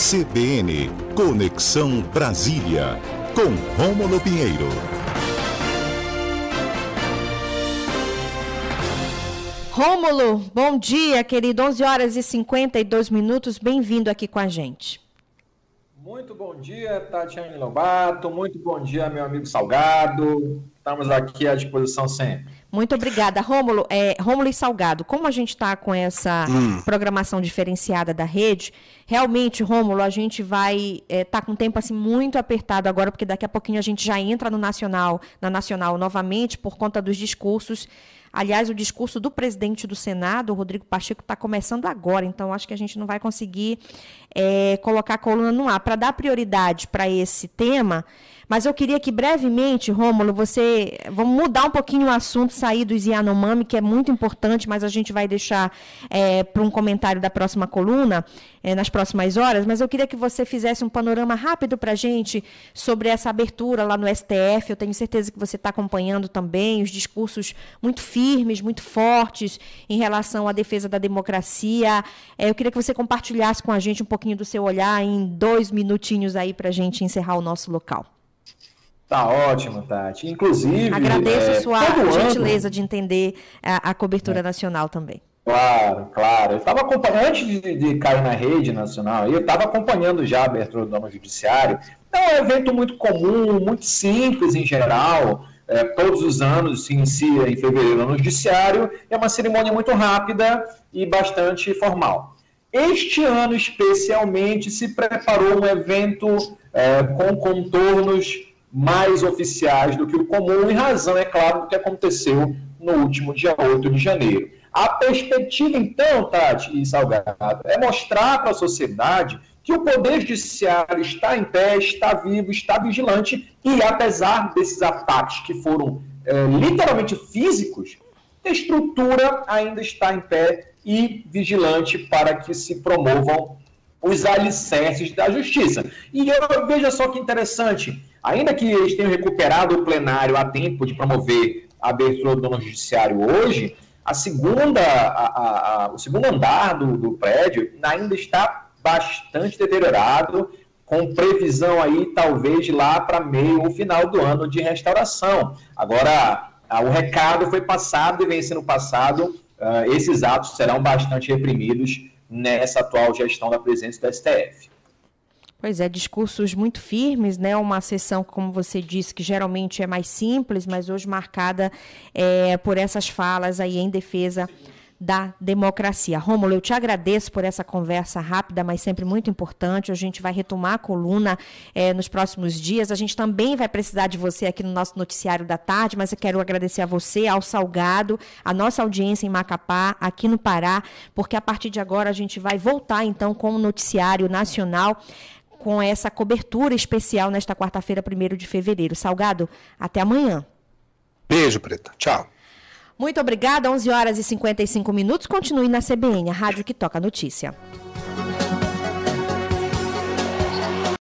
CBN Conexão Brasília, com Rômulo Pinheiro. Rômulo, bom dia, querido. 11 horas e 52 minutos. Bem-vindo aqui com a gente. Muito bom dia, Tatiane Lobato. Muito bom dia, meu amigo Salgado. Estamos aqui à disposição sempre. Muito obrigada, Rômulo. É, Rômulo e Salgado, como a gente está com essa hum. programação diferenciada da rede, realmente, Rômulo, a gente vai estar é, tá com um tempo assim muito apertado agora, porque daqui a pouquinho a gente já entra no Nacional, na Nacional novamente, por conta dos discursos. Aliás, o discurso do presidente do Senado, Rodrigo Pacheco, está começando agora, então acho que a gente não vai conseguir é, colocar a coluna no ar. Para dar prioridade para esse tema, mas eu queria que brevemente, Rômulo, você. Vamos mudar um pouquinho o assunto, sair do Yanomami, que é muito importante, mas a gente vai deixar é, para um comentário da próxima coluna, é, nas próximas horas. Mas eu queria que você fizesse um panorama rápido para a gente sobre essa abertura lá no STF. Eu tenho certeza que você está acompanhando também os discursos muito firmes, muito fortes em relação à defesa da democracia. É, eu queria que você compartilhasse com a gente um pouquinho do seu olhar em dois minutinhos aí para a gente encerrar o nosso local. Tá ótimo, Tati. Inclusive. Agradeço é, sua gentileza ano... de entender a, a cobertura é. nacional também. Claro, claro. Eu estava acompanhando, antes de, de, cair na rede nacional, eu estava acompanhando já a abertura do ano judiciário. Então, é um evento muito comum, muito simples em geral. É, todos os anos se inicia em fevereiro no judiciário. É uma cerimônia muito rápida e bastante formal. Este ano, especialmente, se preparou um evento é, com contornos mais oficiais do que o comum, em razão, é claro, do que aconteceu no último dia 8 de janeiro. A perspectiva, então, Tati e Salgado, é mostrar para a sociedade que o Poder Judiciário está em pé, está vivo, está vigilante, e apesar desses ataques que foram é, literalmente físicos, a estrutura ainda está em pé e vigilante para que se promovam os alicerces da justiça. E eu, veja só que interessante, ainda que eles tenham recuperado o plenário a tempo de promover a abertura do dono judiciário hoje, a segunda, a, a, a, o segundo andar do, do prédio ainda está bastante deteriorado, com previsão aí talvez lá para meio ou final do ano de restauração. Agora, o recado foi passado e vem sendo passado, uh, esses atos serão bastante reprimidos nessa atual gestão da presença do STF. Pois é, discursos muito firmes, né? Uma sessão, como você disse, que geralmente é mais simples, mas hoje marcada é, por essas falas aí em defesa da democracia. Rômulo, eu te agradeço por essa conversa rápida, mas sempre muito importante. A gente vai retomar a coluna é, nos próximos dias. A gente também vai precisar de você aqui no nosso noticiário da tarde, mas eu quero agradecer a você, ao Salgado, a nossa audiência em Macapá, aqui no Pará, porque a partir de agora a gente vai voltar então com o noticiário nacional com essa cobertura especial nesta quarta-feira, 1 de fevereiro. Salgado, até amanhã. Beijo, Preta. Tchau. Muito obrigada. 11 horas e 55 minutos. Continue na CBN, a rádio que toca notícia.